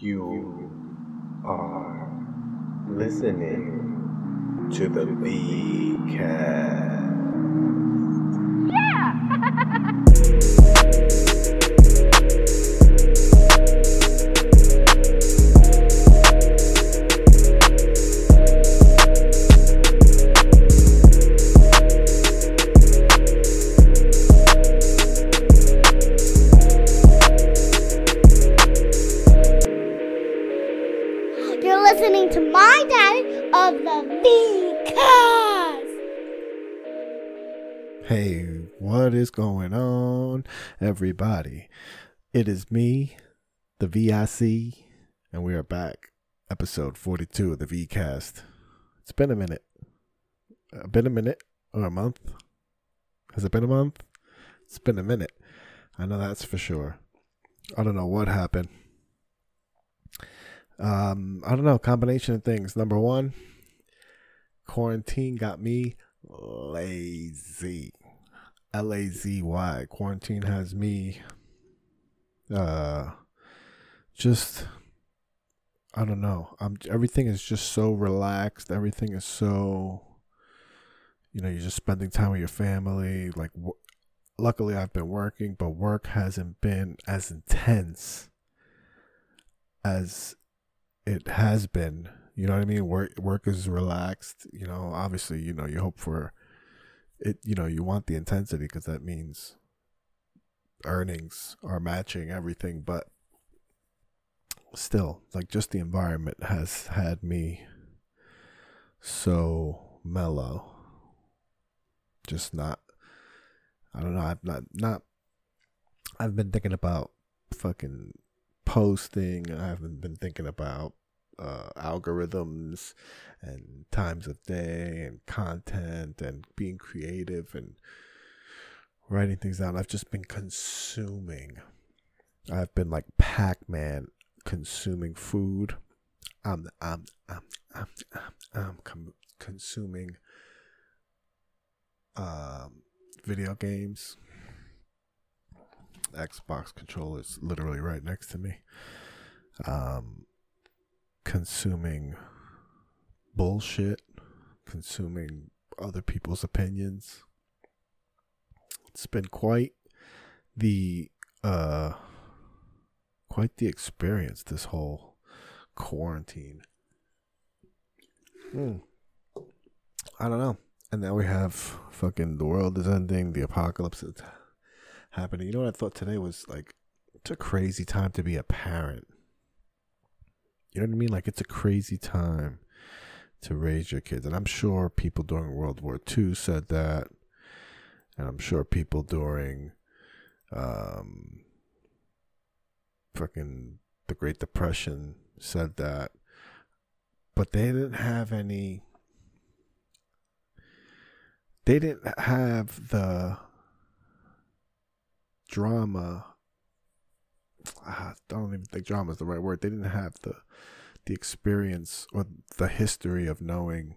You are listening to the V Cast. You're everybody? It is me, the VIC, and we are back. Episode 42 of the VCast. It's been a minute. Uh, been a minute or a month? Has it been a month? It's been a minute. I know that's for sure. I don't know what happened. Um, I don't know. Combination of things. Number one, quarantine got me lazy. L A Z Y. Quarantine has me uh just I don't know. I'm everything is just so relaxed. Everything is so you know, you're just spending time with your family. Like w- luckily I've been working, but work hasn't been as intense as it has been. You know what I mean? Work work is relaxed. You know, obviously, you know, you hope for it. You know, you want the intensity because that means earnings are matching everything. But still, like, just the environment has had me so mellow. Just not. I don't know. I've not not. I've been thinking about fucking posting. I haven't been thinking about uh, algorithms and times of day and content and being creative and writing things down. I've just been consuming. I've been like Pac Man consuming food. I'm I'm I'm I'm I'm, I'm com- consuming um, video games. Xbox controller is literally right next to me. Um, consuming bullshit, consuming other people's opinions. It's been quite the uh quite the experience this whole quarantine. Hmm. I don't know. And now we have fucking the world is ending, the apocalypse is happening. You know what I thought today was like it's a crazy time to be a parent. You know what I mean? Like it's a crazy time to raise your kids. And I'm sure people during World War II said that. And I'm sure people during um fucking the Great Depression said that. But they didn't have any they didn't have the drama I don't even think drama is the right word. They didn't have the the experience or the history of knowing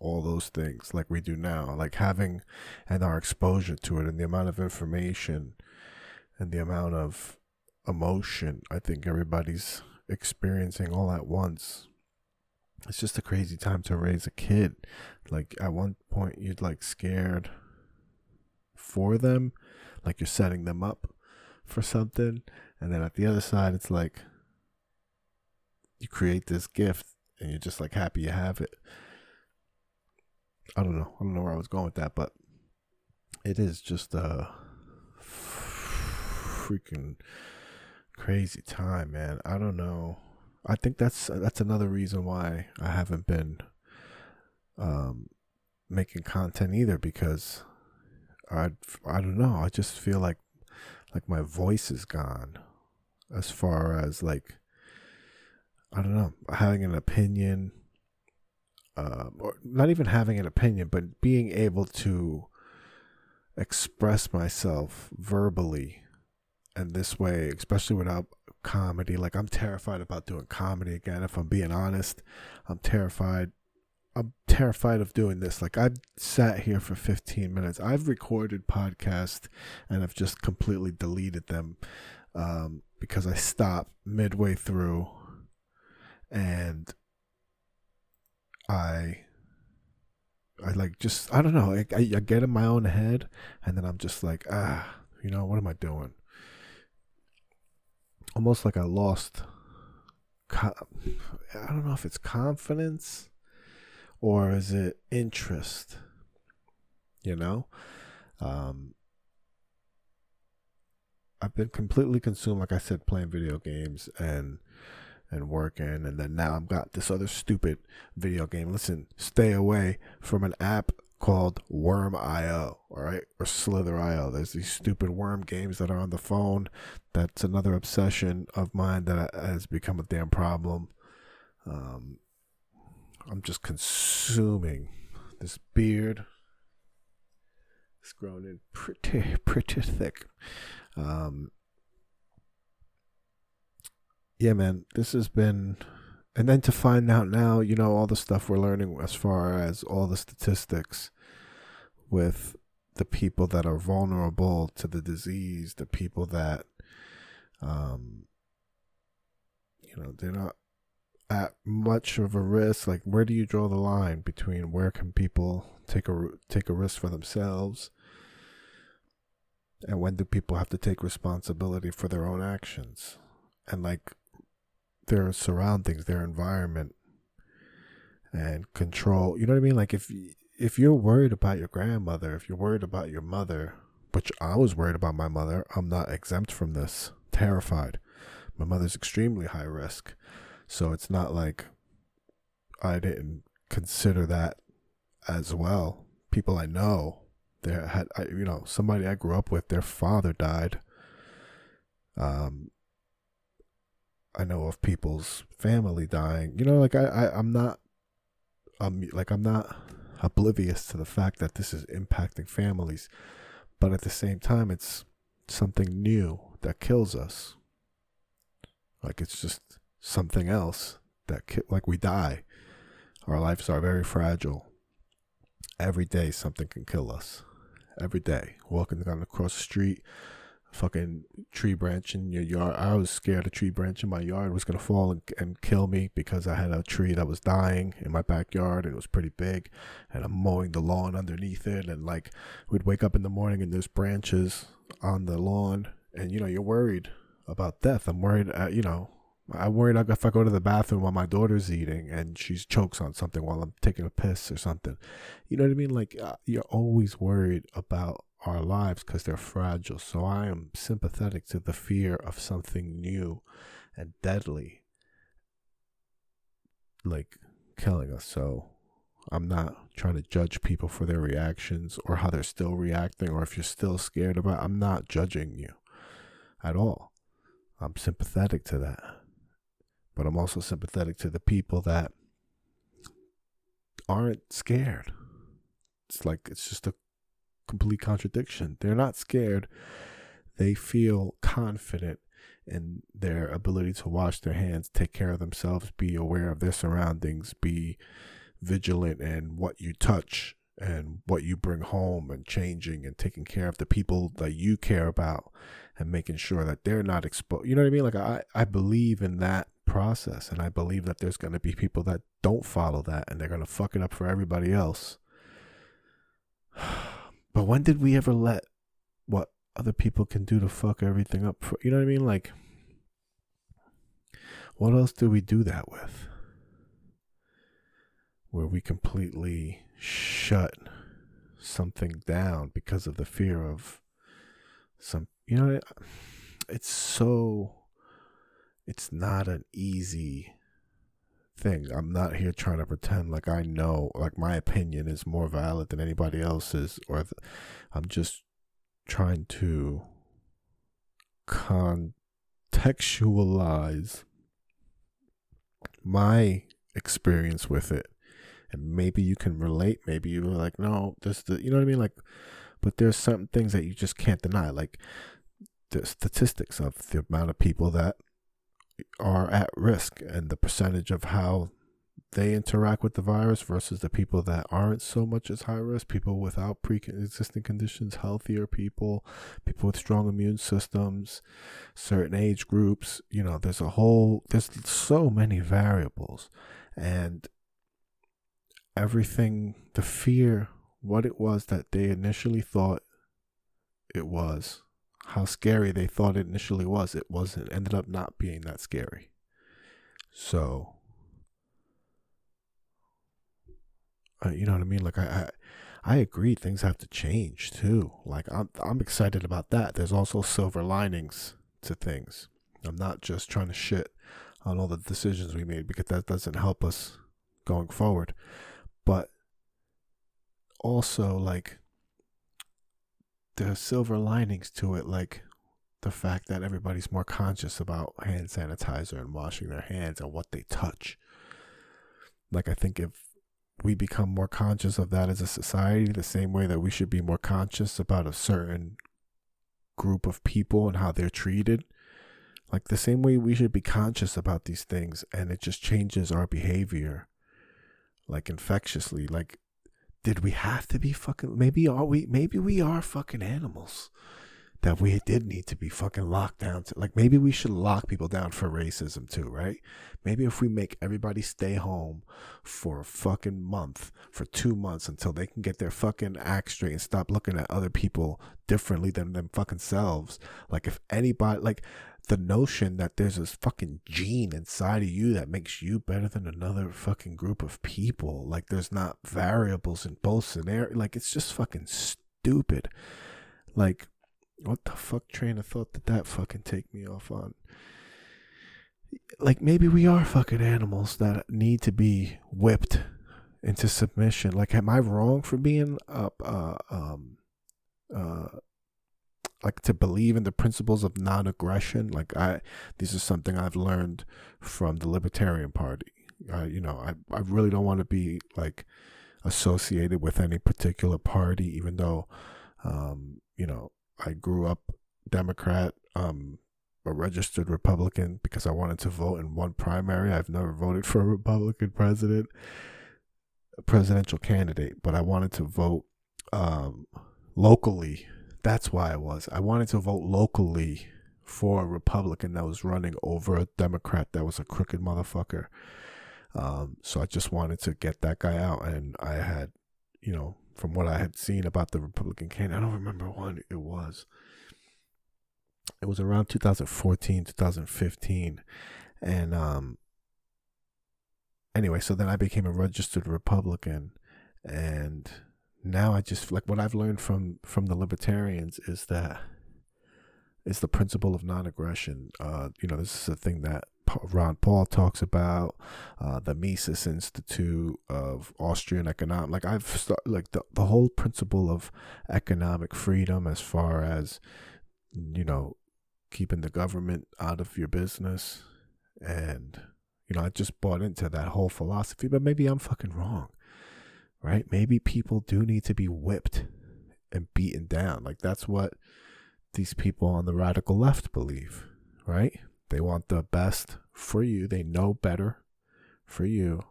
all those things like we do now. Like having and our exposure to it and the amount of information and the amount of emotion I think everybody's experiencing all at once. It's just a crazy time to raise a kid. Like at one point you'd like scared for them, like you're setting them up for something and then at the other side, it's like you create this gift and you're just like happy you have it. I don't know. I don't know where I was going with that, but it is just a freaking crazy time, man. I don't know. I think that's that's another reason why I haven't been um making content either because I I don't know. I just feel like like my voice is gone as far as like I don't know having an opinion, uh, or not even having an opinion, but being able to express myself verbally, and this way, especially without comedy. Like I'm terrified about doing comedy again. If I'm being honest, I'm terrified. I'm terrified of doing this. Like I've sat here for 15 minutes. I've recorded podcasts and I've just completely deleted them um, because I stopped midway through and I I like just I don't know. I, I, I get in my own head, and then I'm just like, ah, you know, what am I doing? Almost like I lost. I don't know if it's confidence or is it interest. You know, um, I've been completely consumed, like I said, playing video games and and working, and then now I've got this other stupid video game. Listen, stay away from an app called Worm.io, all right, or Slither IO. There's these stupid worm games that are on the phone. That's another obsession of mine that has become a damn problem. Um, I'm just consuming this beard. It's grown in pretty, pretty thick. Um, yeah, man, this has been, and then to find out now, you know, all the stuff we're learning as far as all the statistics with the people that are vulnerable to the disease, the people that, um, you know, they're not at much of a risk. Like, where do you draw the line between where can people take a take a risk for themselves, and when do people have to take responsibility for their own actions? And like, their surroundings, their environment, and control. You know what I mean? Like if if you're worried about your grandmother, if you're worried about your mother, which I was worried about my mother, I'm not exempt from this. Terrified. My mother's extremely high risk. So it's not like I didn't consider that as well. People I know, there had I, you know, somebody I grew up with, their father died. Um I know of people's family dying. You know, like I, I I'm not I'm like I'm not oblivious to the fact that this is impacting families, but at the same time it's something new that kills us. Like it's just something else that like we die. Our lives are very fragile. Every day something can kill us. Every day, walking down across the street, fucking tree branch in your yard. I was scared a tree branch in my yard was gonna fall and, and kill me because I had a tree that was dying in my backyard and it was pretty big, and I'm mowing the lawn underneath it, and like we'd wake up in the morning and there's branches on the lawn, and you know you're worried about death. I'm worried, uh, you know. I'm worried if I go to the bathroom while my daughter's eating and she chokes on something while I'm taking a piss or something. You know what I mean? Like, uh, you're always worried about our lives because they're fragile. So I am sympathetic to the fear of something new and deadly, like killing us. So I'm not trying to judge people for their reactions or how they're still reacting or if you're still scared about. It. I'm not judging you at all. I'm sympathetic to that. But I'm also sympathetic to the people that aren't scared. It's like it's just a complete contradiction. They're not scared. They feel confident in their ability to wash their hands, take care of themselves, be aware of their surroundings, be vigilant in what you touch and what you bring home and changing and taking care of the people that you care about and making sure that they're not exposed. You know what I mean? Like I, I believe in that process and I believe that there's going to be people that don't follow that and they're going to fuck it up for everybody else. But when did we ever let what other people can do to fuck everything up? For, you know what I mean? Like, what else do we do that with? Where we completely shut something down because of the fear of some, you know, it's so, it's not an easy thing. I'm not here trying to pretend like I know, like my opinion is more valid than anybody else's, or th- I'm just trying to contextualize my experience with it. And maybe you can relate. Maybe you're like, no, this, the, you know what I mean? Like, but there's certain things that you just can't deny, like the statistics of the amount of people that are at risk and the percentage of how they interact with the virus versus the people that aren't so much as high risk, people without pre-existing conditions, healthier people, people with strong immune systems, certain age groups. You know, there's a whole, there's so many variables, and everything, the fear, what it was that they initially thought it was, how scary they thought it initially was, it wasn't. Ended up not being that scary. So, uh, you know what I mean? Like I, I, I agree. Things have to change too. Like I'm, I'm excited about that. There's also silver linings to things. I'm not just trying to shit on all the decisions we made because that doesn't help us going forward. But also, like, there's silver linings to it, like the fact that everybody's more conscious about hand sanitizer and washing their hands and what they touch. Like, I think if we become more conscious of that as a society, the same way that we should be more conscious about a certain group of people and how they're treated, like the same way we should be conscious about these things, and it just changes our behavior like infectiously. Like, did we have to be fucking? Maybe are we? Maybe we are fucking animals that we did need to be fucking locked down to. Like, maybe we should lock people down for racism too, right? Maybe if we make everybody stay home for a fucking month, for two months until they can get their fucking act straight and stop looking at other people differently than them fucking selves. Like, if anybody, like, the notion that there's this fucking gene inside of you that makes you better than another fucking group of people. Like there's not variables in both scenarios. Like it's just fucking stupid. Like what the fuck train of thought did that fucking take me off on? Like maybe we are fucking animals that need to be whipped into submission. Like am I wrong for being up uh um uh like to believe in the principles of non-aggression like i this is something i've learned from the libertarian party. I, you know i, I really don't want to be like associated with any particular party even though um, you know i grew up democrat um, a registered republican because i wanted to vote in one primary. I've never voted for a republican president a presidential candidate but i wanted to vote um, locally that's why I was. I wanted to vote locally for a Republican that was running over a Democrat that was a crooked motherfucker. Um, so I just wanted to get that guy out, and I had, you know, from what I had seen about the Republican candidate, I don't remember when it was. It was around 2014, 2015, and um. Anyway, so then I became a registered Republican, and now I just like what I've learned from from the libertarians is that it's the principle of non-aggression. Uh, you know, this is a thing that Ron Paul talks about. Uh, the Mises Institute of Austrian economic, like I've start, like the the whole principle of economic freedom, as far as you know, keeping the government out of your business, and you know, I just bought into that whole philosophy. But maybe I'm fucking wrong right? Maybe people do need to be whipped and beaten down. Like that's what these people on the radical left believe, right? They want the best for you. They know better for you.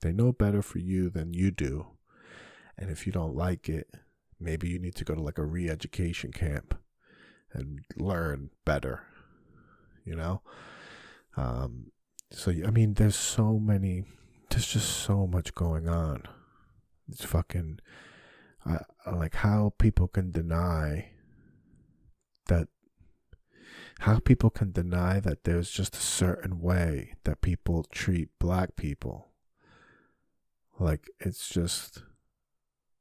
They know better for you than you do. And if you don't like it, maybe you need to go to like a re education camp and learn better, you know? Um, so, I mean, there's so many there's just so much going on. It's fucking I, like how people can deny that how people can deny that there's just a certain way that people treat black people. Like it's just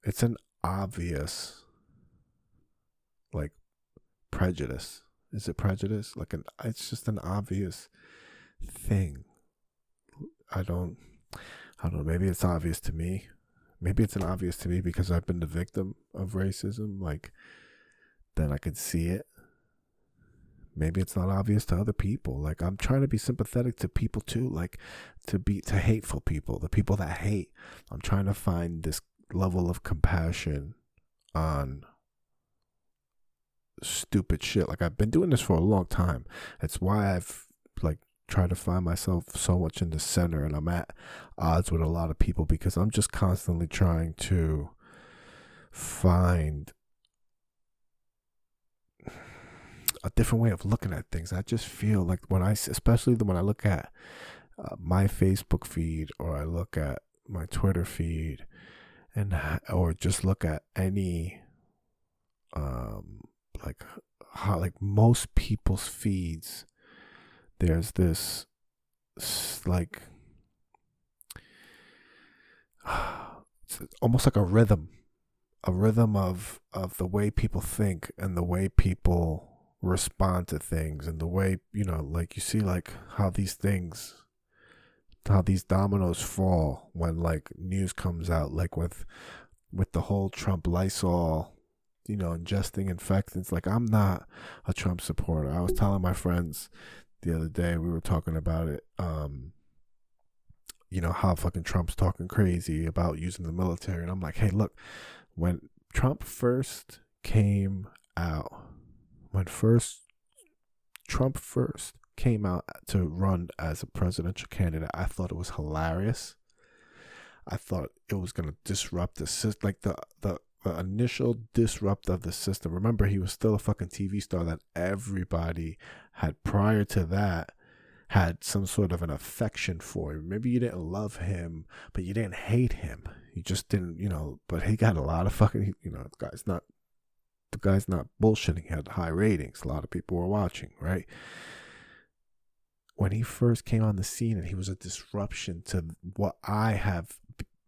it's an obvious like prejudice. Is it prejudice? Like an it's just an obvious thing. I don't I don't know, maybe it's obvious to me. Maybe it's an obvious to me because I've been the victim of racism. Like, then I could see it. Maybe it's not obvious to other people. Like, I'm trying to be sympathetic to people too, like to be to hateful people, the people that hate. I'm trying to find this level of compassion on stupid shit. Like, I've been doing this for a long time. It's why I've try to find myself so much in the center and I'm at odds with a lot of people because I'm just constantly trying to find a different way of looking at things. I just feel like when I, especially when I look at uh, my Facebook feed or I look at my Twitter feed and or just look at any um like how like most people's feeds there's this like it's almost like a rhythm a rhythm of of the way people think and the way people respond to things and the way you know like you see like how these things how these dominoes fall when like news comes out like with with the whole Trump Lysol you know ingesting infectants. Like I'm not a Trump supporter. I was telling my friends the other day we were talking about it um you know how fucking Trump's talking crazy about using the military and I'm like hey look when Trump first came out when first Trump first came out to run as a presidential candidate, I thought it was hilarious. I thought it was to disrupt the system, like the the initial disrupt of the system. Remember, he was still a fucking TV star that everybody had prior to that had some sort of an affection for. Maybe you didn't love him, but you didn't hate him. You just didn't, you know. But he got a lot of fucking, you know, the guy's not the guy's not bullshitting. He had high ratings. A lot of people were watching, right? When he first came on the scene and he was a disruption to what I have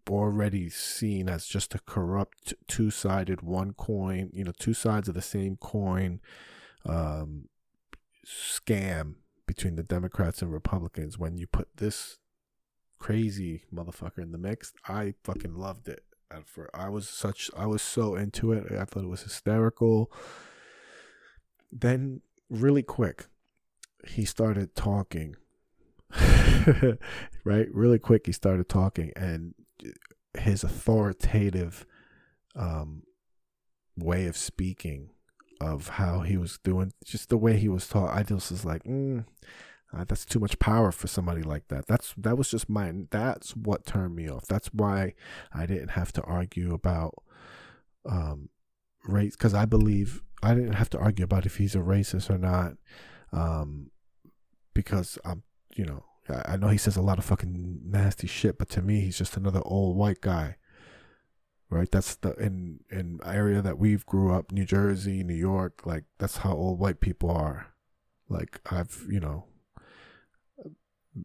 already seen as just a corrupt two sided one coin, you know, two sides of the same coin um, scam between the Democrats and Republicans. When you put this crazy motherfucker in the mix, I fucking loved it and for I was such I was so into it. I thought it was hysterical. Then really quick, he started talking. right? Really quick he started talking and his authoritative um way of speaking of how he was doing just the way he was taught I just was like mm, uh, that's too much power for somebody like that. That's that was just mine. That's what turned me off. That's why I didn't have to argue about um, race because I believe I didn't have to argue about if he's a racist or not. Um, because I'm, you know, I, know he says a lot of fucking nasty shit, but to me, he's just another old white guy. Right, that's the in in area that we've grew up, New Jersey, New York. Like that's how old white people are. Like I've, you know,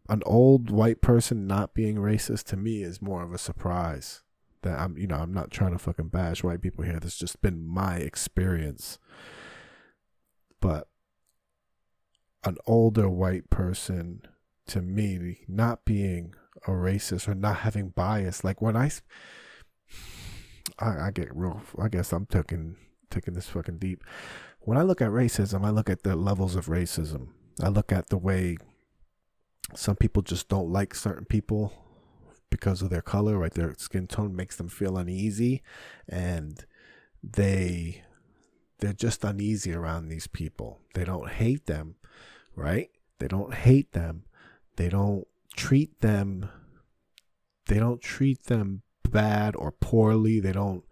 an old white person not being racist to me is more of a surprise. That I'm, you know, I'm not trying to fucking bash white people here. That's just been my experience. But an older white person to me not being a racist or not having bias, like when I, I, I get real. I guess I'm taking taking this fucking deep. When I look at racism, I look at the levels of racism. I look at the way some people just don't like certain people because of their color, right? Their skin tone makes them feel uneasy and they they're just uneasy around these people. They don't hate them, right? They don't hate them. They don't treat them they don't treat them bad or poorly. They don't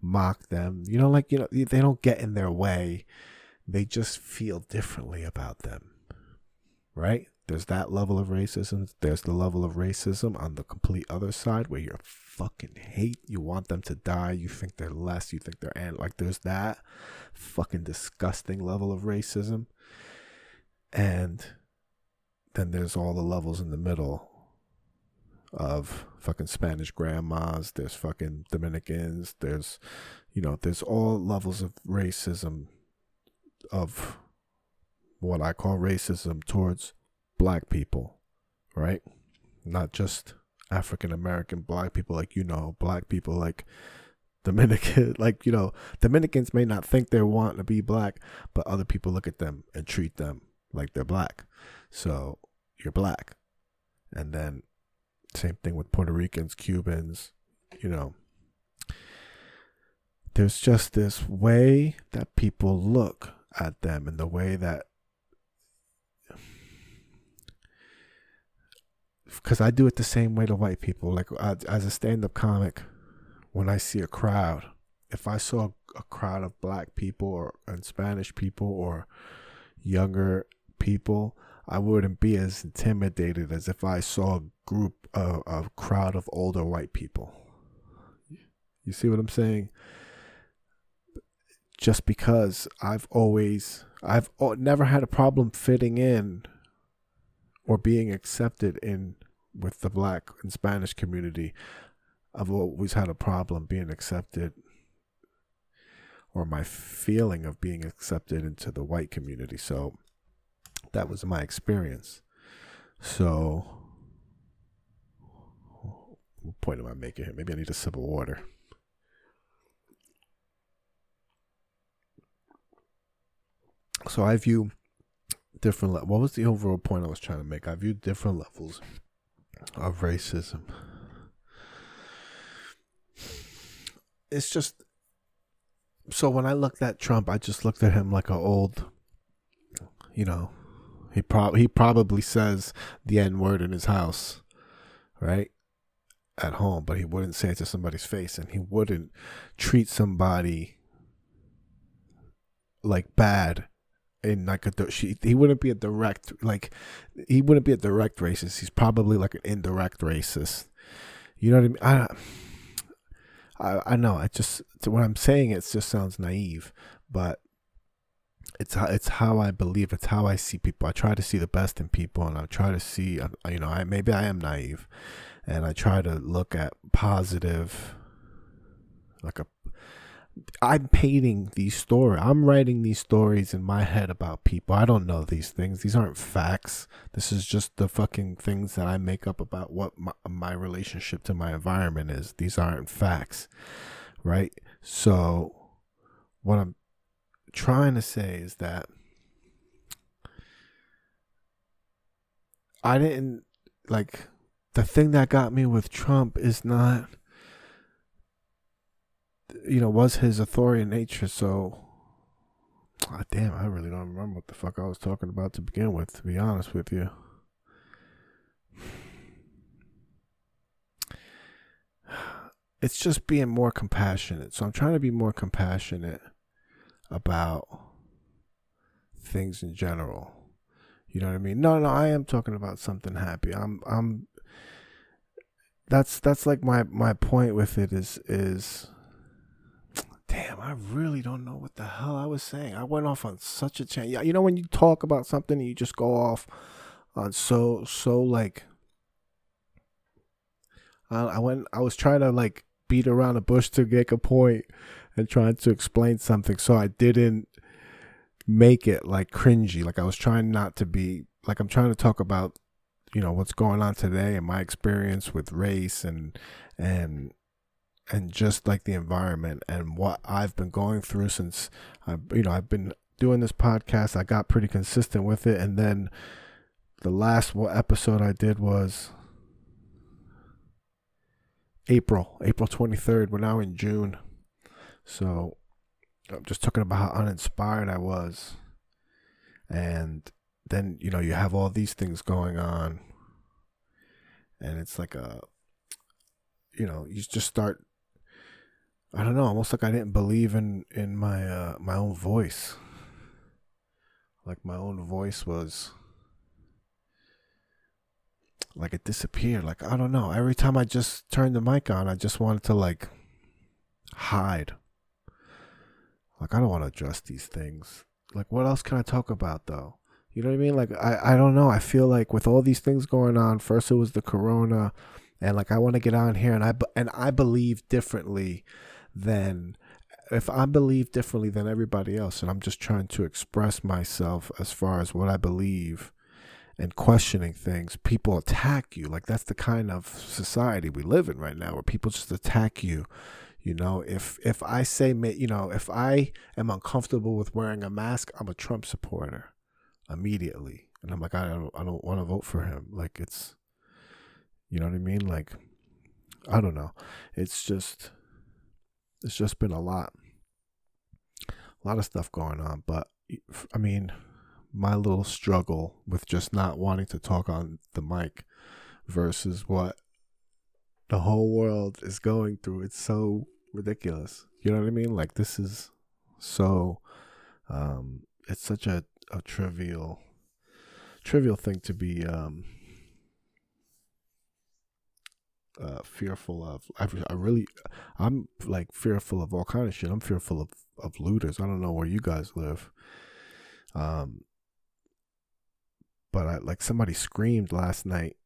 mock them. You know like you know they don't get in their way. They just feel differently about them. Right? There's that level of racism. There's the level of racism on the complete other side where you're fucking hate. You want them to die. You think they're less. You think they're and like there's that fucking disgusting level of racism. And then there's all the levels in the middle of fucking Spanish grandmas. There's fucking Dominicans. There's, you know, there's all levels of racism of what I call racism towards black people, right? Not just African American black people, like you know, black people like Dominican, like you know, Dominicans may not think they want to be black, but other people look at them and treat them like they're black. So you're black, and then same thing with Puerto Ricans, Cubans, you know. There's just this way that people look at them and the way that because I do it the same way to white people. Like uh, as a stand-up comic, when I see a crowd, if I saw a crowd of black people or and Spanish people or younger people, I wouldn't be as intimidated as if I saw a group, uh, a crowd of older white people. You see what I'm saying? Just because I've always, I've never had a problem fitting in or being accepted in with the black and Spanish community. I've always had a problem being accepted or my feeling of being accepted into the white community. So that was my experience. So, what point am I making here? Maybe I need a sip of water. So I view different. Le- what was the overall point I was trying to make? I view different levels of racism. It's just so when I looked at Trump, I just looked at him like an old, you know, he prob he probably says the N word in his house, right? At home, but he wouldn't say it to somebody's face, and he wouldn't treat somebody like bad in like a she, he wouldn't be a direct like he wouldn't be a direct racist. He's probably like an indirect racist. You know what I mean? I I, I know. I just when I'm saying it just sounds naive, but it's how it's how I believe. It's how I see people. I try to see the best in people, and I try to see. Uh, you know, I maybe I am naive, and I try to look at positive, like a I'm painting these stories. I'm writing these stories in my head about people. I don't know these things. These aren't facts. This is just the fucking things that I make up about what my, my relationship to my environment is. These aren't facts, right? So, what I'm trying to say is that I didn't like the thing that got me with Trump is not you know, was his authoritarian nature. So, oh, damn, I really don't remember what the fuck I was talking about to begin with, to be honest with you. It's just being more compassionate. So I'm trying to be more compassionate about things in general. You know what I mean? No, no, I am talking about something happy. I'm I'm that's that's like my my point with it is is damn, I really don't know what the hell I was saying. I went off on such a change. Yeah, you know when you talk about something and you just go off on so so like I, I went I was trying to like beat around the bush to get a point and trying to explain something so I didn't make it like cringy. Like I was trying not to be like I'm trying to talk about you know what's going on today and my experience with race and and and just like the environment and what I've been going through since I, you know, I've been doing this podcast. I got pretty consistent with it, and then the last episode I did was April, April twenty third. We're now in June, so I'm just talking about how uninspired I was, and then you know you have all these things going on, and it's like a you know you just start I don't know, almost like I didn't believe in in my uh, my own voice. Like my own voice was like it disappeared. Like I don't know. Every time I just turned the mic on, I just wanted to like hide. Like I don't want to address these things. Like what else can I talk about though? You know what I mean? Like I I don't know. I feel like with all these things going on, first it was the corona and like I want to get on here and I and I believe differently then if I believe differently than everybody else and I'm just trying to express myself as far as what I believe and questioning things, people attack you. Like that's the kind of society we live in right now where people just attack you. You know, if if I say you know, if I am uncomfortable with wearing a mask, I'm a Trump supporter immediately. And I'm like I don't I don't want to vote for him. Like it's you know what I mean? Like I don't know. It's just it's just been a lot, a lot of stuff going on. But I mean, my little struggle with just not wanting to talk on the mic versus what the whole world is going through. It's so ridiculous. You know what I mean? Like this is so um it's such a, a trivial trivial thing to be um uh, fearful of. I, I really, I'm like fearful of all kind of shit. I'm fearful of of looters. I don't know where you guys live. Um, but I like somebody screamed last night.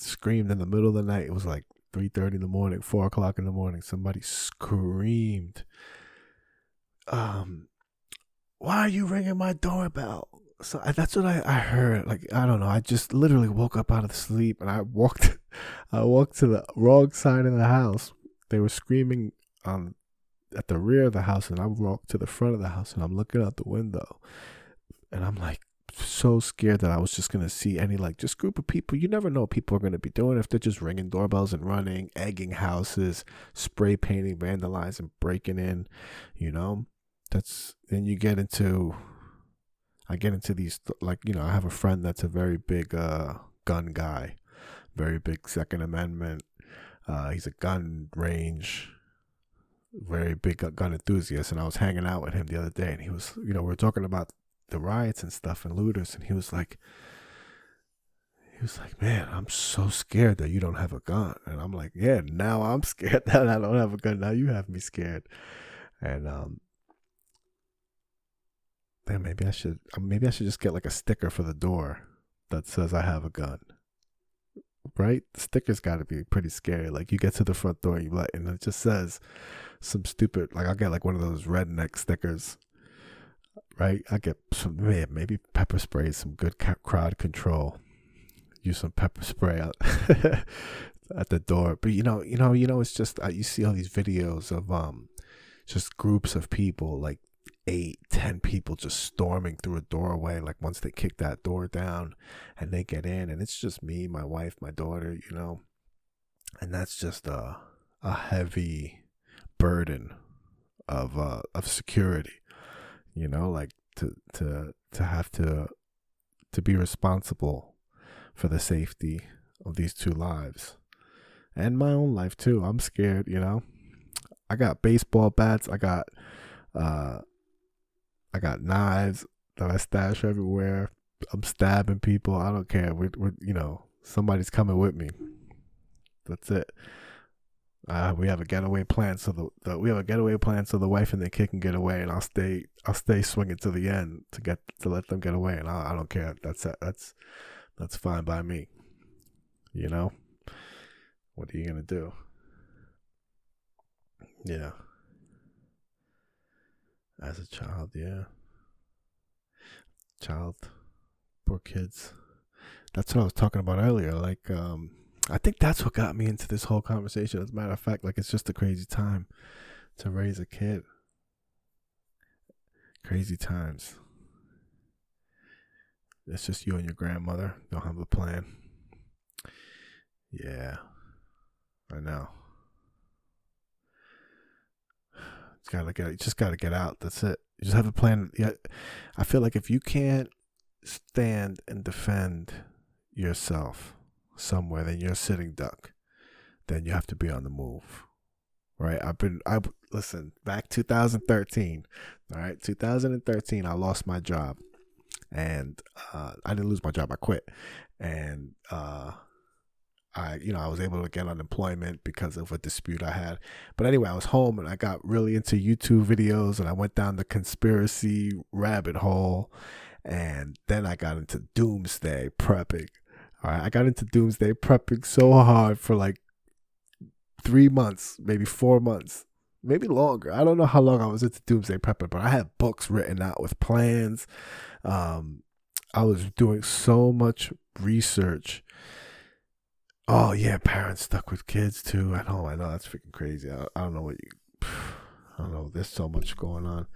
Screamed in the middle of the night. It was like three thirty in the morning, four o'clock in the morning. Somebody screamed. Um, why are you ringing my doorbell? So that's what I, I heard. Like I don't know. I just literally woke up out of sleep and I walked, I walked to the wrong side of the house. They were screaming on at the rear of the house, and I walked to the front of the house, and I'm looking out the window, and I'm like, so scared that I was just gonna see any like just group of people. You never know what people are gonna be doing if they're just ringing doorbells and running, egging houses, spray painting, vandalizing, breaking in. You know, that's then you get into. I get into these like you know I have a friend that's a very big uh, gun guy, very big Second Amendment. Uh, he's a gun range very big gun enthusiast and I was hanging out with him the other day and he was you know we are talking about the riots and stuff and looters and he was like he was like man i'm so scared that you don't have a gun. And i'm like yeah now i'm scared that i don't have a gun. Now you have me scared. And um then maybe i should um, maybe i should just get like a sticker for the door that says i have a gun. Right? The sticker's got to be pretty scary. Like you get to the front door and you let and it just says some stupid like i'll get like one of those redneck stickers right? I get some man, maybe pepper spray, some good crowd control. Use some pepper spray at the door. But you know, you know, you know, it's just uh, you see all these videos of um, just groups of people, like eight, ten people, just storming through a doorway. Like once they kick that door down, and they get in, and it's just me, my wife, my daughter, you know, and that's just a a heavy burden of uh of security you know like to to to have to to be responsible for the safety of these two lives and my own life too. I'm scared you know? I got baseball bats i got uh i got knives that i stash everywhere. I'm stabbing people. I don't care. We're, we're you know somebody's coming with me. That's it uh, we have a getaway plan, so the, the, we have a getaway plan so the wife and the kid can get away, and I'll stay I'll stay swinging to the end to get to let them get away, and I, I don't care. That's that's that's fine by me. You know, what are you gonna do? Yeah. As a child, yeah. Child, poor kids. That's what I was talking about earlier. Like, um, I think that's what got me into this whole conversation. As a matter of fact, like it's just a crazy time to raise a kid. Crazy times. It's just you and your grandmother. Don't have a plan. Yeah. I know. It's gotta get. You just gotta get out. That's it. You just have a plan. Yeah. I feel like if you can't stand and defend yourself somewhere, then you're a sitting duck. Then you have to be on the move. Right? I've been I listen, back 2013. All right, 2013 I lost my job. And uh, I didn't lose my job, I quit. And uh, I, you know, I was able to get unemployment because of a dispute I had. But anyway, I was home and I got really into YouTube videos and I went down the conspiracy rabbit hole. And then I got into doomsday prepping. All right, I got into doomsday prepping so hard for like three months, maybe four months, maybe longer. I don't know how long I was into doomsday prepping, but I had books written out with plans. Um, I was doing so much research. Oh yeah, parents stuck with kids too. I know, I know that's freaking crazy. I, I don't know what you. I don't know. There's so much going on,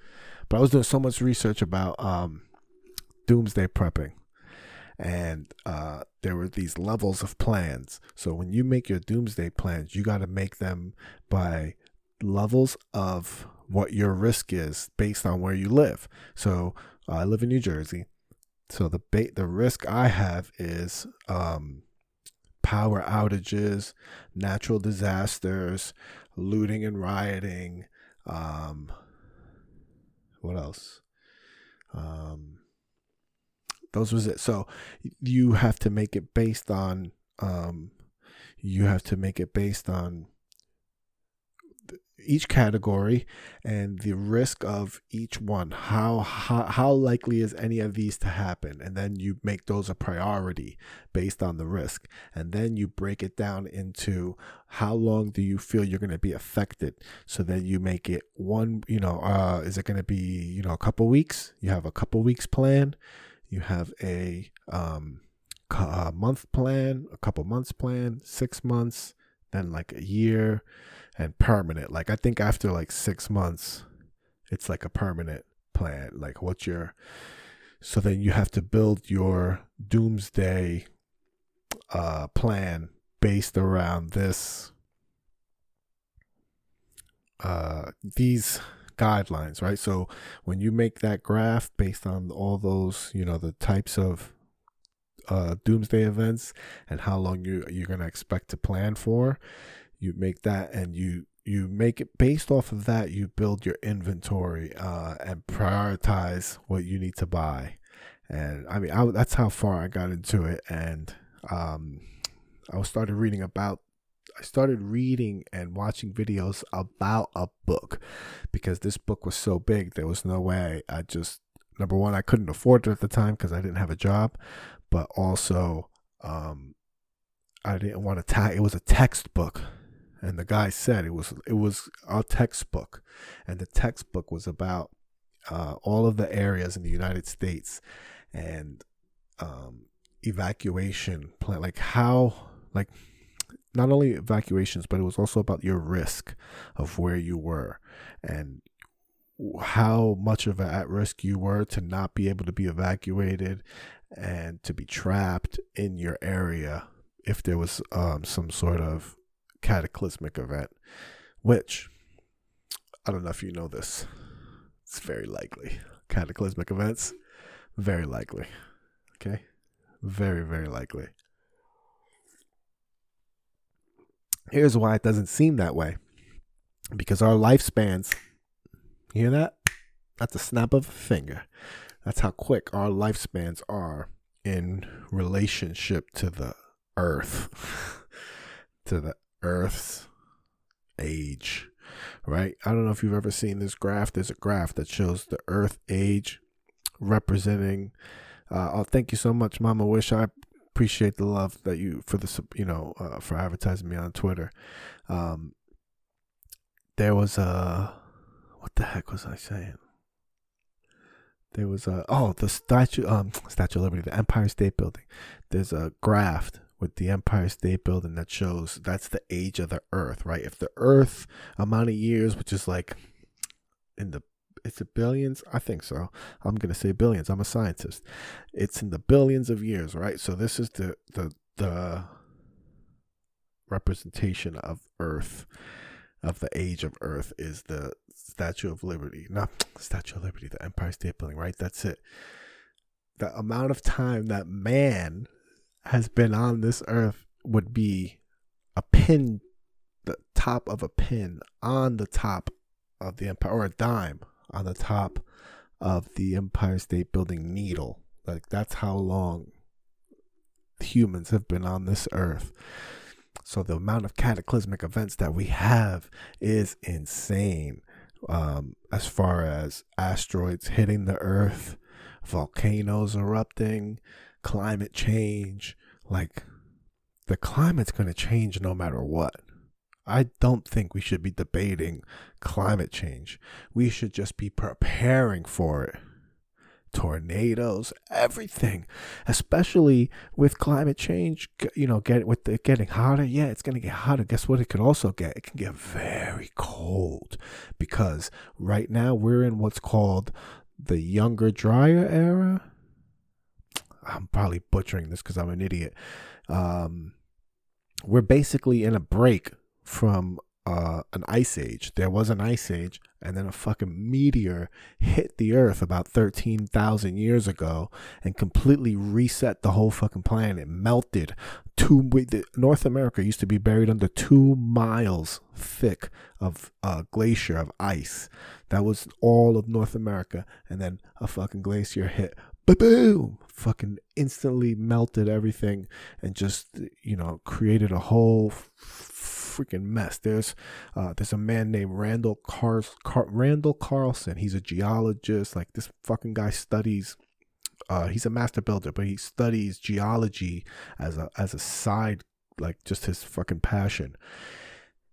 but I was doing so much research about um, doomsday prepping and uh, there were these levels of plans. So when you make your doomsday plans, you got to make them by levels of what your risk is based on where you live. So uh, I live in New Jersey, so the ba- the risk I have is um, power outages, natural disasters, looting and rioting. Um, what else? Um, those was it. So you have to make it based on. Um, you have to make it based on each category and the risk of each one. How, how how likely is any of these to happen? And then you make those a priority based on the risk. And then you break it down into how long do you feel you're going to be affected? So then you make it one you know uh is it going to be you know a couple weeks? You have a couple weeks plan you have a um a month plan a couple months plan six months then like a year and permanent. Like I think after like six months, it's like a permanent plan. Like what's your so then you have to build your doomsday uh, plan based around this uh, these guidelines, right? So when you make that graph based on all those, you know, the types of uh, doomsday events and how long you you're gonna expect to plan for, you make that and you you make it based off of that you build your inventory uh, and prioritize what you need to buy and i mean I, that's how far i got into it and um, i started reading about i started reading and watching videos about a book because this book was so big there was no way i just number one i couldn't afford it at the time because i didn't have a job but also um, i didn't want to it was a textbook and the guy said it was it was a textbook, and the textbook was about uh, all of the areas in the United States and um, evacuation plan, like how like not only evacuations, but it was also about your risk of where you were and how much of at risk you were to not be able to be evacuated and to be trapped in your area if there was um, some sort of cataclysmic event, which I don't know if you know this. It's very likely. Cataclysmic events, very likely. Okay? Very, very likely. Here's why it doesn't seem that way. Because our lifespans, you hear that? That's a snap of a finger. That's how quick our lifespans are in relationship to the earth. to the Earth's age, right? I don't know if you've ever seen this graph. There's a graph that shows the Earth age representing. Uh, oh, thank you so much, Mama Wish. I appreciate the love that you for the you know uh, for advertising me on Twitter. Um, there was a what the heck was I saying? There was a oh the statue um Statue of Liberty, the Empire State Building. There's a graph with the Empire State Building that shows that's the age of the Earth, right? If the Earth amount of years, which is like in the it's a billions, I think so. I'm gonna say billions. I'm a scientist. It's in the billions of years, right? So this is the the the representation of Earth, of the age of Earth, is the Statue of Liberty, not Statue of Liberty, the Empire State Building, right? That's it. The amount of time that man has been on this earth would be a pin, the top of a pin on the top of the empire, or a dime on the top of the Empire State Building needle. Like that's how long humans have been on this earth. So the amount of cataclysmic events that we have is insane. Um, as far as asteroids hitting the earth, volcanoes erupting, climate change. Like, the climate's going to change no matter what. I don't think we should be debating climate change. We should just be preparing for it. Tornadoes, everything, especially with climate change. You know, get with it getting hotter. Yeah, it's gonna get hotter. Guess what? It could also get. It can get very cold because right now we're in what's called the younger, drier era. I'm probably butchering this because I'm an idiot. Um, we're basically in a break from uh, an ice age. There was an ice age, and then a fucking meteor hit the Earth about 13,000 years ago and completely reset the whole fucking planet. Melted two North America used to be buried under two miles thick of uh, glacier of ice. That was all of North America, and then a fucking glacier hit. Boom! Fucking instantly melted everything and just you know created a whole freaking mess. There's uh, there's a man named Randall Car- Car- Randall Carlson. He's a geologist. Like this fucking guy studies uh, he's a master builder, but he studies geology as a as a side, like just his fucking passion.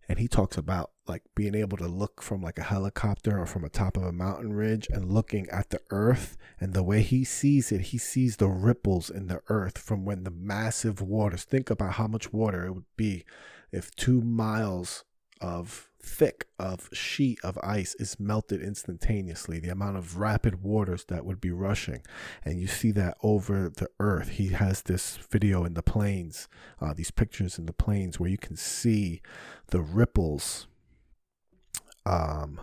And he talks about like being able to look from like a helicopter or from a top of a mountain ridge and looking at the earth and the way he sees it, he sees the ripples in the earth from when the massive waters. Think about how much water it would be if two miles of thick of sheet of ice is melted instantaneously the amount of rapid waters that would be rushing and you see that over the earth he has this video in the plains uh, these pictures in the plains where you can see the ripples um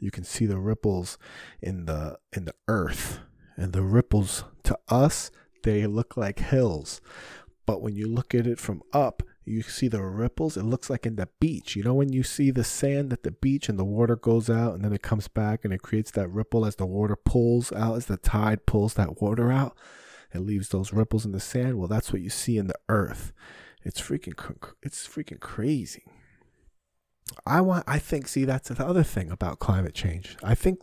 you can see the ripples in the in the earth and the ripples to us they look like hills. But when you look at it from up you see the ripples. It looks like in the beach. You know, when you see the sand at the beach and the water goes out and then it comes back and it creates that ripple as the water pulls out, as the tide pulls that water out, it leaves those ripples in the sand. Well, that's what you see in the earth. It's freaking, it's freaking crazy. I want. I think. See, that's the other thing about climate change. I think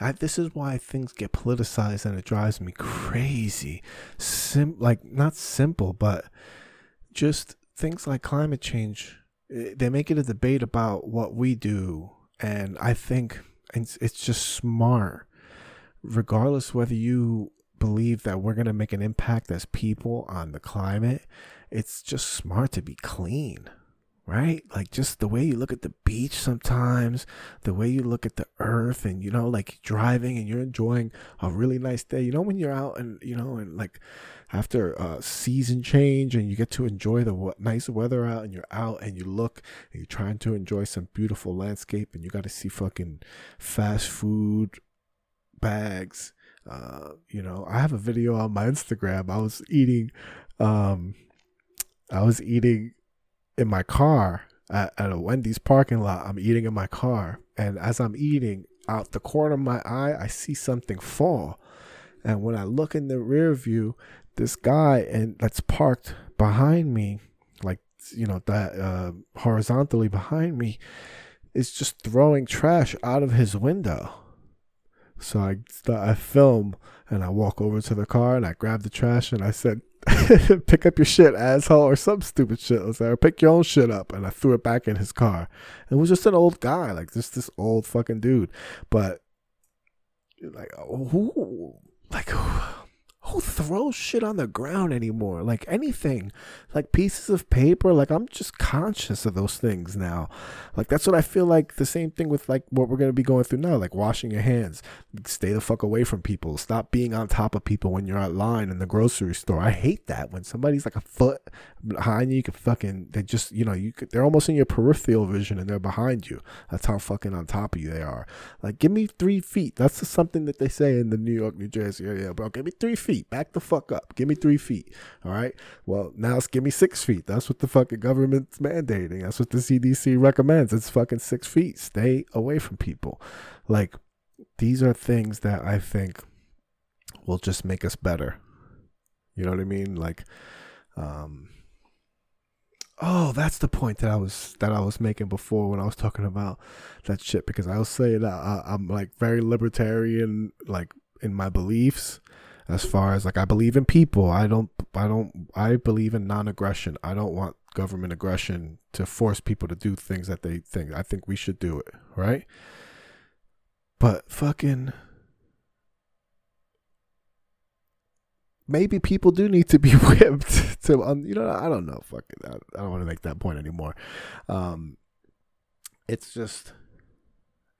I, this is why things get politicized and it drives me crazy. Sim, like not simple, but just things like climate change, eh, they make it a debate about what we do. And I think it's, it's just smart, regardless whether you believe that we're going to make an impact as people on the climate, it's just smart to be clean right? Like just the way you look at the beach sometimes, the way you look at the earth, and you know, like driving and you're enjoying a really nice day. You know, when you're out and you know, and like after a season change and you get to enjoy the nice weather out and you're out and you look and you're trying to enjoy some beautiful landscape and you got to see fucking fast food bags. Uh, you know, I have a video on my Instagram. I was eating, um, I was eating in my car at, at a Wendy's parking lot. I'm eating in my car, and as I'm eating, out the corner of my eye, I see something fall. And when I look in the rear view, this guy and that's parked behind me, like you know that uh, horizontally behind me, is just throwing trash out of his window. So I I film and I walk over to the car and I grab the trash and I said, pick up your shit, asshole, or some stupid shit. I was like, pick your own shit up. And I threw it back in his car. And it was just an old guy, like just this old fucking dude. But like, who, like, who throws shit on the ground anymore? Like anything, like pieces of paper. Like I'm just conscious of those things now. Like that's what I feel like. The same thing with like what we're gonna be going through now. Like washing your hands. Stay the fuck away from people. Stop being on top of people when you're at line in the grocery store. I hate that when somebody's like a foot behind you. You can fucking they just you know you could, they're almost in your peripheral vision and they're behind you. That's how fucking on top of you they are. Like give me three feet. That's just something that they say in the New York, New Jersey area, bro. Give me three feet feet. Back the fuck up. Give me three feet. All right. Well, now it's give me six feet. That's what the fucking government's mandating. That's what the CDC recommends. It's fucking six feet. Stay away from people. Like, these are things that I think will just make us better. You know what I mean? Like, um, Oh, that's the point that I was that I was making before when I was talking about that shit. Because I was saying that I, I'm like very libertarian, like in my beliefs, as far as like I believe in people. I don't I don't I believe in non-aggression. I don't want government aggression to force people to do things that they think. I think we should do it, right? But fucking maybe people do need to be whipped to um, you know I don't know fucking I, I don't want to make that point anymore. Um it's just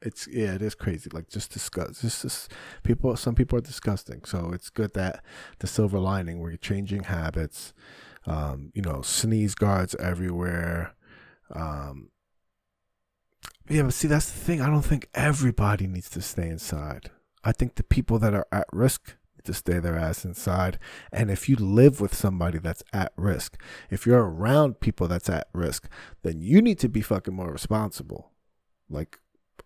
it's yeah, it is crazy. Like just disgust, just, just people. Some people are disgusting. So it's good that the silver lining, where you're changing habits. Um, you know, sneeze guards everywhere. Um, yeah, but see, that's the thing. I don't think everybody needs to stay inside. I think the people that are at risk to stay their ass inside. And if you live with somebody that's at risk, if you're around people that's at risk, then you need to be fucking more responsible. Like,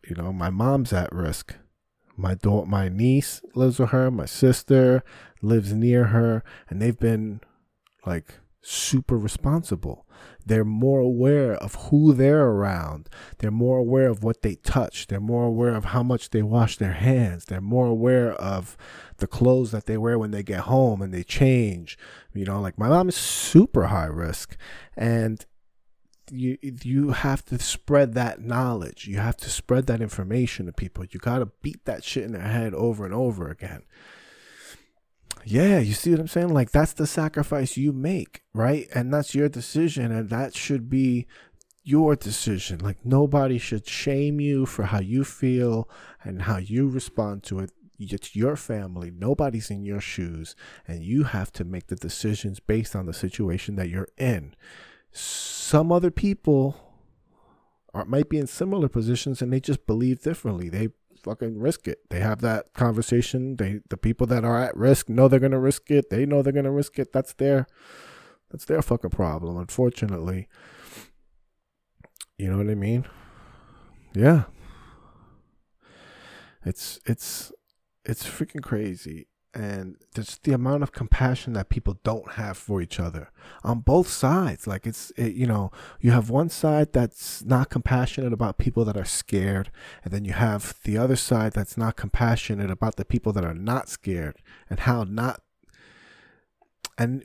you know, my mom's at risk. My daughter, my niece lives with her. My sister lives near her, and they've been like super responsible. They're more aware of who they're around. They're more aware of what they touch. They're more aware of how much they wash their hands. They're more aware of the clothes that they wear when they get home and they change. You know, like my mom is super high risk and you you have to spread that knowledge. You have to spread that information to people. You got to beat that shit in their head over and over again. Yeah, you see what I'm saying? Like that's the sacrifice you make, right? And that's your decision and that should be your decision. Like nobody should shame you for how you feel and how you respond to it. It's your family. Nobody's in your shoes and you have to make the decisions based on the situation that you're in. Some other people are, might be in similar positions and they just believe differently. They fucking risk it. They have that conversation. They the people that are at risk know they're gonna risk it. They know they're gonna risk it. That's their that's their fucking problem, unfortunately. You know what I mean? Yeah. It's it's it's freaking crazy and just the amount of compassion that people don't have for each other on both sides. Like it's it, you know you have one side that's not compassionate about people that are scared and then you have the other side that's not compassionate about the people that are not scared and how not and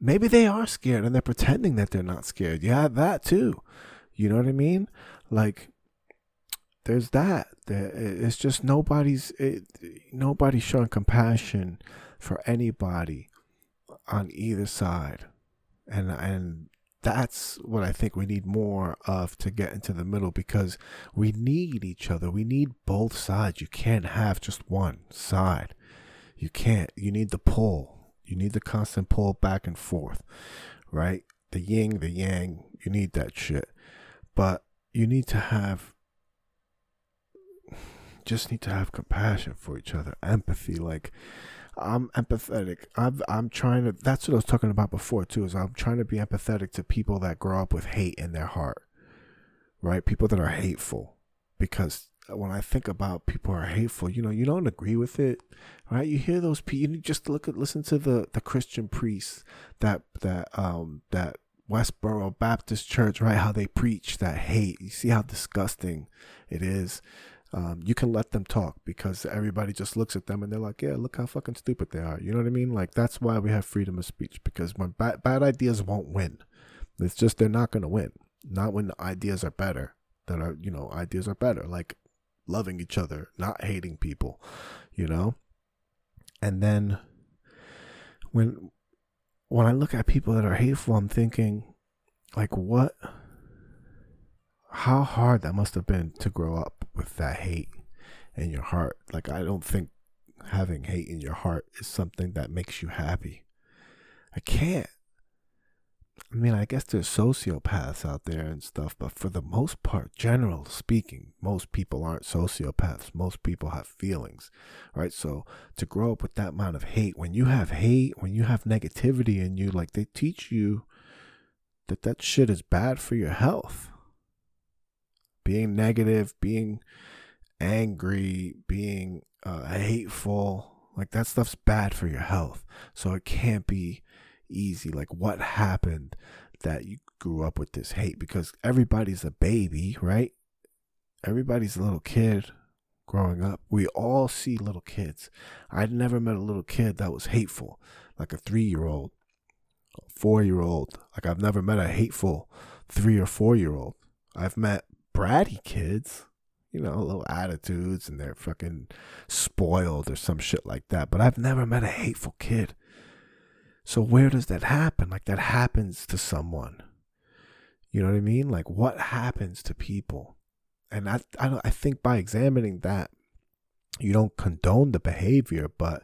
maybe they are scared and they're pretending that they're not scared. Have that too. You know what i mean? Like there's that. It's just nobody's it, nobody's showing compassion for anybody on either side, and and that's what I think we need more of to get into the middle because we need each other. We need both sides. You can't have just one side. You can't. You need the pull. You need the constant pull back and forth, right? The yin, the yang. You need that shit. But you need to have just need to have compassion for each other, empathy. Like I'm empathetic. I'm I'm trying to. That's what I was talking about before too. Is I'm trying to be empathetic to people that grow up with hate in their heart, right? People that are hateful, because when I think about people are hateful, you know, you don't agree with it, right? You hear those people. You just look at listen to the the Christian priests that that um that Westboro Baptist Church, right? How they preach that hate. You see how disgusting it is um, you can let them talk because everybody just looks at them and they're like, yeah, look how fucking stupid they are. You know what I mean? Like that's why we have freedom of speech because when bad, bad ideas won't win, it's just they're not going to win. Not when the ideas are better. That are you know ideas are better, like loving each other, not hating people. You know, and then when when I look at people that are hateful, I'm thinking, like, what? How hard that must have been to grow up with that hate in your heart. Like, I don't think having hate in your heart is something that makes you happy. I can't. I mean, I guess there's sociopaths out there and stuff, but for the most part, general speaking, most people aren't sociopaths. Most people have feelings, right? So to grow up with that amount of hate, when you have hate, when you have negativity in you, like they teach you that that shit is bad for your health being negative, being angry, being uh, hateful, like that stuff's bad for your health. So it can't be easy. Like, what happened that you grew up with this hate? Because everybody's a baby, right? Everybody's a little kid growing up. We all see little kids. I'd never met a little kid that was hateful, like a three year old, four year old. Like, I've never met a hateful three or four year old. I've met bratty kids, you know, little attitudes and they're fucking spoiled or some shit like that. But I've never met a hateful kid. So where does that happen? Like that happens to someone. You know what I mean? Like what happens to people? And I I, I think by examining that, you don't condone the behavior, but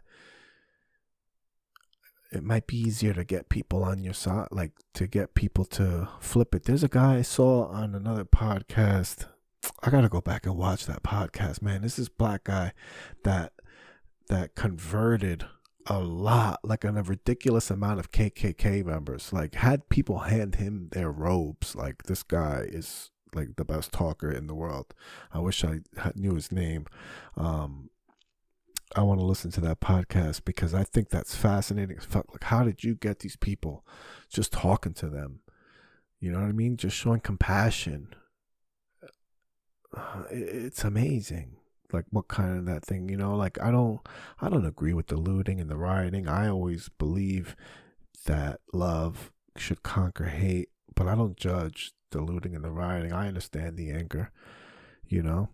it might be easier to get people on your side, like to get people to flip it. There's a guy I saw on another podcast. I gotta go back and watch that podcast, man. This is black guy that that converted a lot, like a ridiculous amount of KKK members. Like had people hand him their robes. Like this guy is like the best talker in the world. I wish I knew his name. Um, I want to listen to that podcast because I think that's fascinating. Fuck, like how did you get these people just talking to them? You know what I mean? Just showing compassion. Uh, it's amazing like what kind of that thing you know like i don't i don't agree with the looting and the rioting i always believe that love should conquer hate but i don't judge the looting and the rioting i understand the anger you know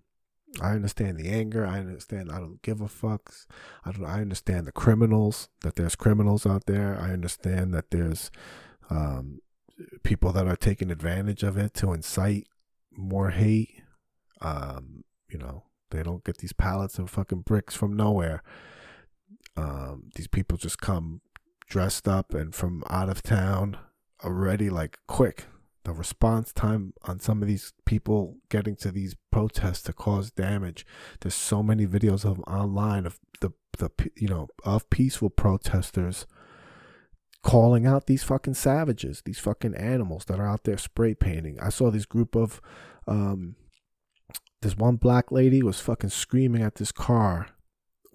i understand the anger i understand i don't give a fucks i don't i understand the criminals that there's criminals out there i understand that there's um, people that are taking advantage of it to incite more hate um, you know they don't get these pallets of fucking bricks from nowhere. Um, these people just come dressed up and from out of town already, like quick. The response time on some of these people getting to these protests to cause damage. There's so many videos of online of the the you know of peaceful protesters calling out these fucking savages, these fucking animals that are out there spray painting. I saw this group of um, this one black lady was fucking screaming at this car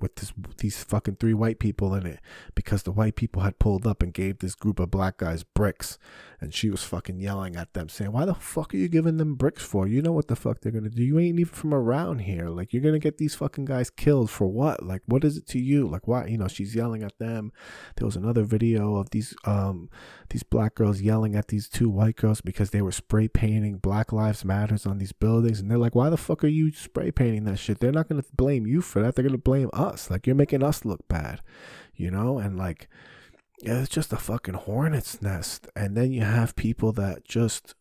with this these fucking three white people in it because the white people had pulled up and gave this group of black guys bricks. And she was fucking yelling at them saying why the fuck are you giving them bricks for? You know what the fuck they're gonna do. You ain't even from around here. Like you're gonna get these fucking guys killed for what? Like what is it to you? Like why? You know she's yelling at them. There was another video of these um these black girls yelling at these two white girls because they were spray painting black lives matters on these buildings. And they're like why the fuck are you spray painting that shit? They're not gonna blame you for that. They're gonna blame us us. Like you're making us look bad, you know? And like it's just a fucking hornet's nest. And then you have people that just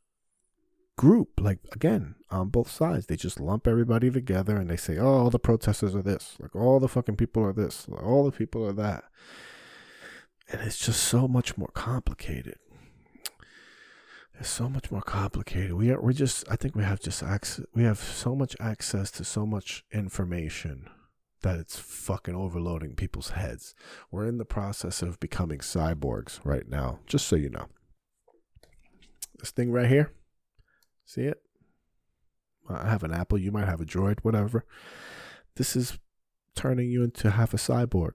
group, like again, on both sides. They just lump everybody together and they say, Oh, all the protesters are this, like all the fucking people are this, like, all the people are that. And it's just so much more complicated. It's so much more complicated. We are we're just I think we have just access we have so much access to so much information that it's fucking overloading people's heads. We're in the process of becoming cyborgs right now, just so you know. This thing right here, see it? I have an Apple, you might have a Droid, whatever. This is turning you into half a cyborg,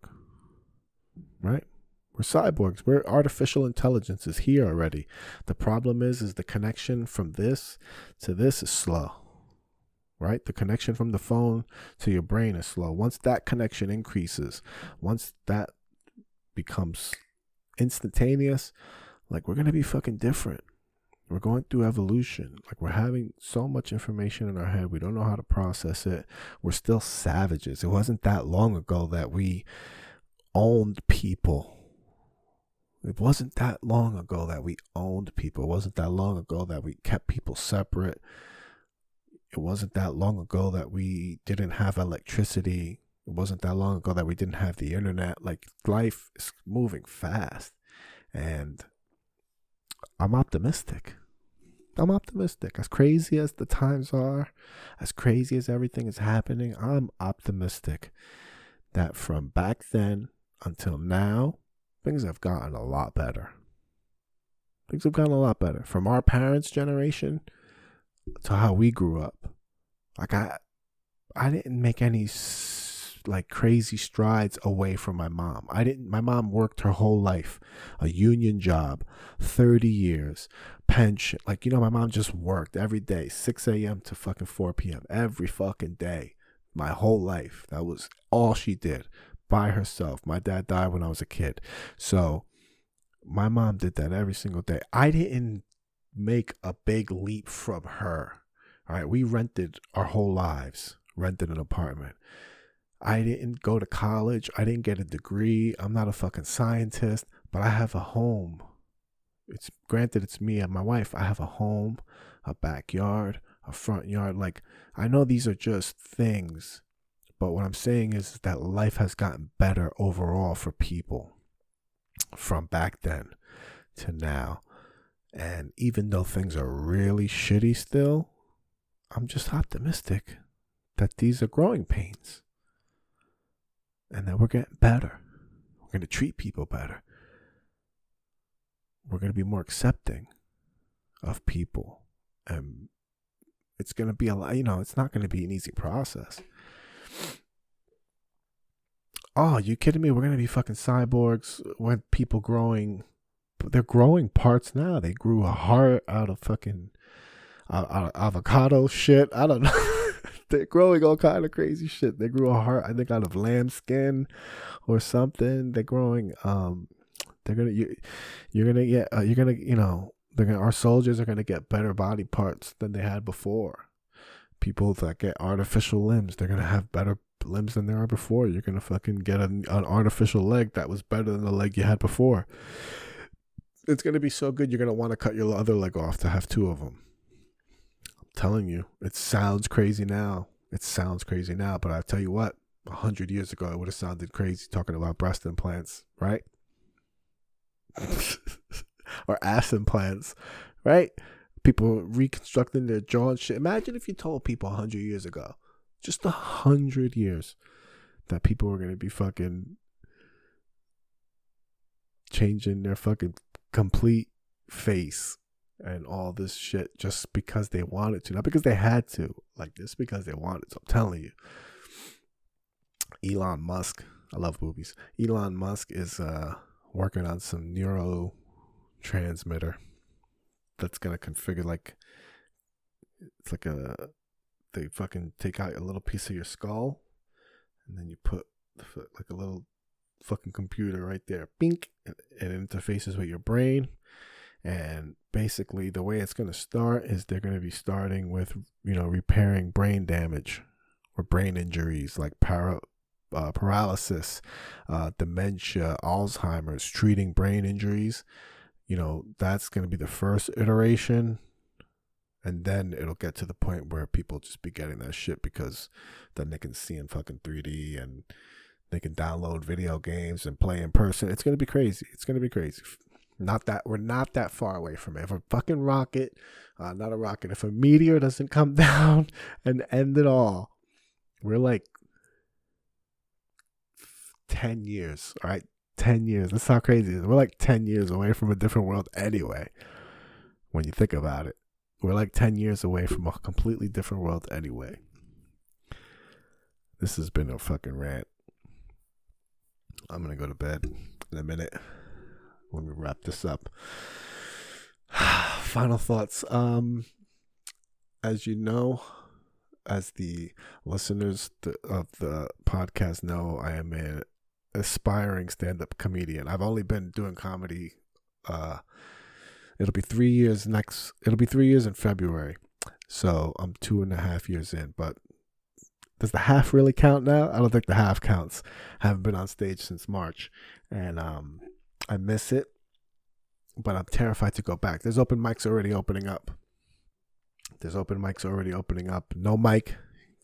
right? We're cyborgs. We're artificial intelligence is here already. The problem is, is the connection from this to this is slow right? The connection from the phone to your brain is slow. Once that connection increases, once that becomes instantaneous, like we're going to be fucking different. We're going through evolution. Like we're having so much information in our head, we don't know how to process it. We're still savages. It wasn't that long ago that we owned people. It wasn't that long ago that we owned people. It wasn't that long ago that we kept people separate it wasn't that long ago that we didn't have electricity. It wasn't that long ago that we didn't have the internet. Like life is moving fast. And I'm optimistic. I'm optimistic. As crazy as the times are, as crazy as everything is happening, I'm optimistic that from back then until now, things have gotten a lot better. Things have gotten a lot better. From our parents' generation to how we grew up. Like I, I didn't make any like crazy strides away from my mom. I didn't. My mom worked her whole life, a union job, thirty years, pension. Like you know, my mom just worked every day, six a.m. to fucking four p.m. every fucking day, my whole life. That was all she did by herself. My dad died when I was a kid, so my mom did that every single day. I didn't make a big leap from her. All right, we rented our whole lives, rented an apartment. I didn't go to college. I didn't get a degree. I'm not a fucking scientist, but I have a home. It's granted it's me and my wife. I have a home, a backyard, a front yard. Like I know these are just things, but what I'm saying is that life has gotten better overall for people from back then to now. And even though things are really shitty still, I'm just optimistic that these are growing pains and that we're getting better. We're going to treat people better. We're going to be more accepting of people. And it's going to be a lot, you know, it's not going to be an easy process. Oh, you kidding me? We're going to be fucking cyborgs when people growing, they're growing parts now. They grew a heart out of fucking uh, avocado shit. I don't know. they're growing all kind of crazy shit. They grew a heart, I think, out of lamb skin or something. They're growing. Um, they're gonna you, you're gonna get uh, you're gonna you know they're gonna our soldiers are gonna get better body parts than they had before. People that get artificial limbs, they're gonna have better limbs than they are before. You're gonna fucking get an, an artificial leg that was better than the leg you had before. It's gonna be so good. You're gonna want to cut your other leg off to have two of them I'm telling you, it sounds crazy now. It sounds crazy now, but I tell you what, a hundred years ago, it would have sounded crazy talking about breast implants, right? or ass implants, right? People reconstructing their jaw and shit. Imagine if you told people a hundred years ago, just a hundred years, that people were gonna be fucking changing their fucking complete face and all this shit just because they wanted to, not because they had to, like this because they wanted to. I'm telling you. Elon Musk, I love movies. Elon Musk is uh, working on some neurotransmitter that's gonna configure like it's like a they fucking take out a little piece of your skull and then you put like a little fucking computer right there, bink, and it interfaces with your brain and basically, the way it's going to start is they're going to be starting with, you know, repairing brain damage or brain injuries like para, uh, paralysis, uh, dementia, Alzheimer's, treating brain injuries. You know, that's going to be the first iteration. And then it'll get to the point where people just be getting that shit because then they can see in fucking 3D and they can download video games and play in person. It's to be crazy. It's to be crazy. Not that we're not that far away from it. If a fucking rocket, uh, not a rocket, if a meteor doesn't come down and end it all, we're like 10 years, all right? 10 years. That's how crazy it is. We're like 10 years away from a different world anyway, when you think about it. We're like 10 years away from a completely different world anyway. This has been a fucking rant. I'm going to go to bed in a minute let me wrap this up. Final thoughts. Um, as you know, as the listeners of the podcast know, I am an aspiring stand-up comedian. I've only been doing comedy. Uh, it'll be three years next. It'll be three years in February. So I'm two and a half years in. But does the half really count now? I don't think the half counts. I haven't been on stage since March, and um, I miss it, but I'm terrified to go back. There's open mics already opening up. There's open mics already opening up. No mic.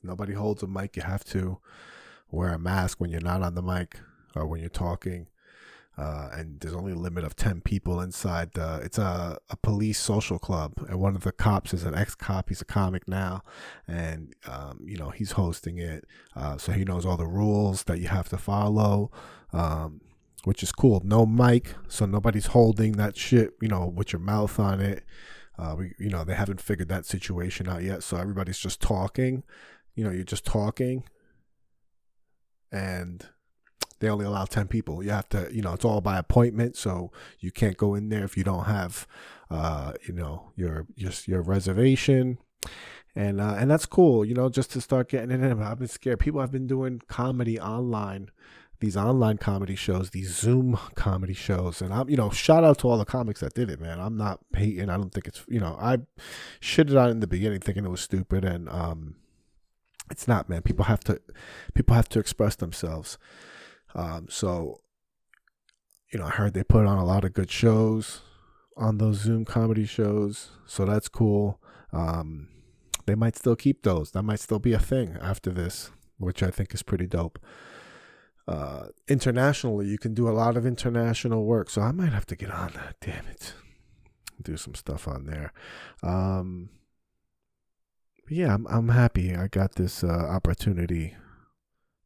Nobody holds a mic. You have to wear a mask when you're not on the mic or when you're talking. Uh, and there's only a limit of 10 people inside. It's a, a police social club. And one of the cops is an ex cop. He's a comic now. And, um, you know, he's hosting it. Uh, so he knows all the rules that you have to follow. Um, which is cool. No mic, so nobody's holding that shit, you know, with your mouth on it. Uh, we, you know, they haven't figured that situation out yet, so everybody's just talking. You know, you're just talking, and they only allow ten people. You have to, you know, it's all by appointment, so you can't go in there if you don't have, uh, you know, your just your reservation and uh, and that's cool, you know, just to start getting in. I've been scared. People have been doing comedy online these online comedy shows, these Zoom comedy shows, and I'm, you know, shout out to all the comics that did it, man. I'm not hating. I don't think it's, you know, I shitted on in the beginning thinking it was stupid, and um, it's not, man. People have to, people have to express themselves. Um, so, you know, I heard they put on a lot of good shows on those Zoom comedy shows, so that's cool. Um, they might still keep those. That might still be a thing after this, which I think is pretty dope uh, internationally. You can do a lot of international work. So I might have to get on that. Damn it. Do some stuff on there. Um, yeah, I'm, I'm happy I got this uh, opportunity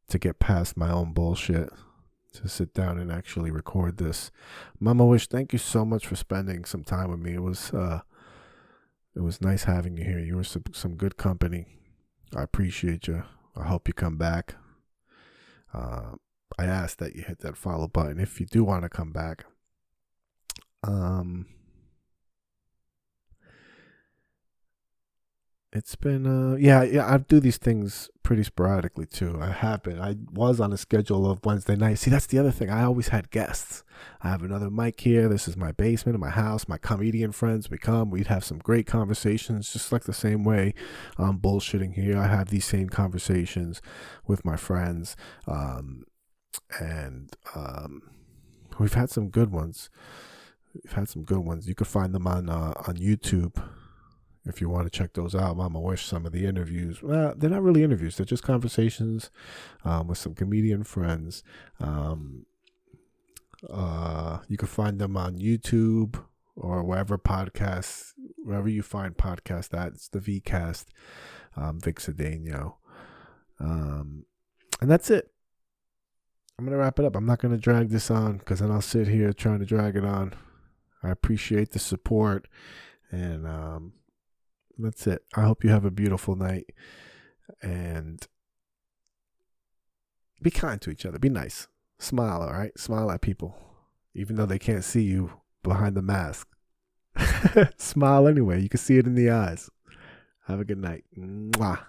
to get past my own bullshit to sit down and actually record this. Mama Wish, thank you so much for spending some time with me. It was uh, it was nice having you here. You were some some good company. I appreciate you. I hope you come back. Uh, I ask that you hit that follow button if you do want to come back. Um, it's been uh yeah yeah I do these things pretty sporadically too. I have been. I was on a schedule of Wednesday night. See, that's the other thing. I always had guests. I have another mic here. This is my basement in my house. My comedian friends we come. We'd have some great conversations, just like the same way I'm bullshitting here. I have these same conversations with my friends, um, and um, we've had some good ones. We've had some good ones. You could find them on uh, on YouTube if you want to check those out. Mama Wish some of the interviews. Well, they're not really interviews. They're just conversations um, with some comedian friends. Um, uh, you can find them on YouTube or wherever podcasts, wherever you find podcasts that's the VCast, um, Vic Cedeno. Um, and that's it. I'm going to wrap it up. I'm not going to drag this on because then I'll sit here trying to drag it on. I appreciate the support and um, that's it. I hope you have a beautiful night and be kind to each other. Be nice. Smile, all right? Smile at people, even though they can't see you behind the mask. Smile anyway. You can see it in the eyes. Have a good night. Mwah.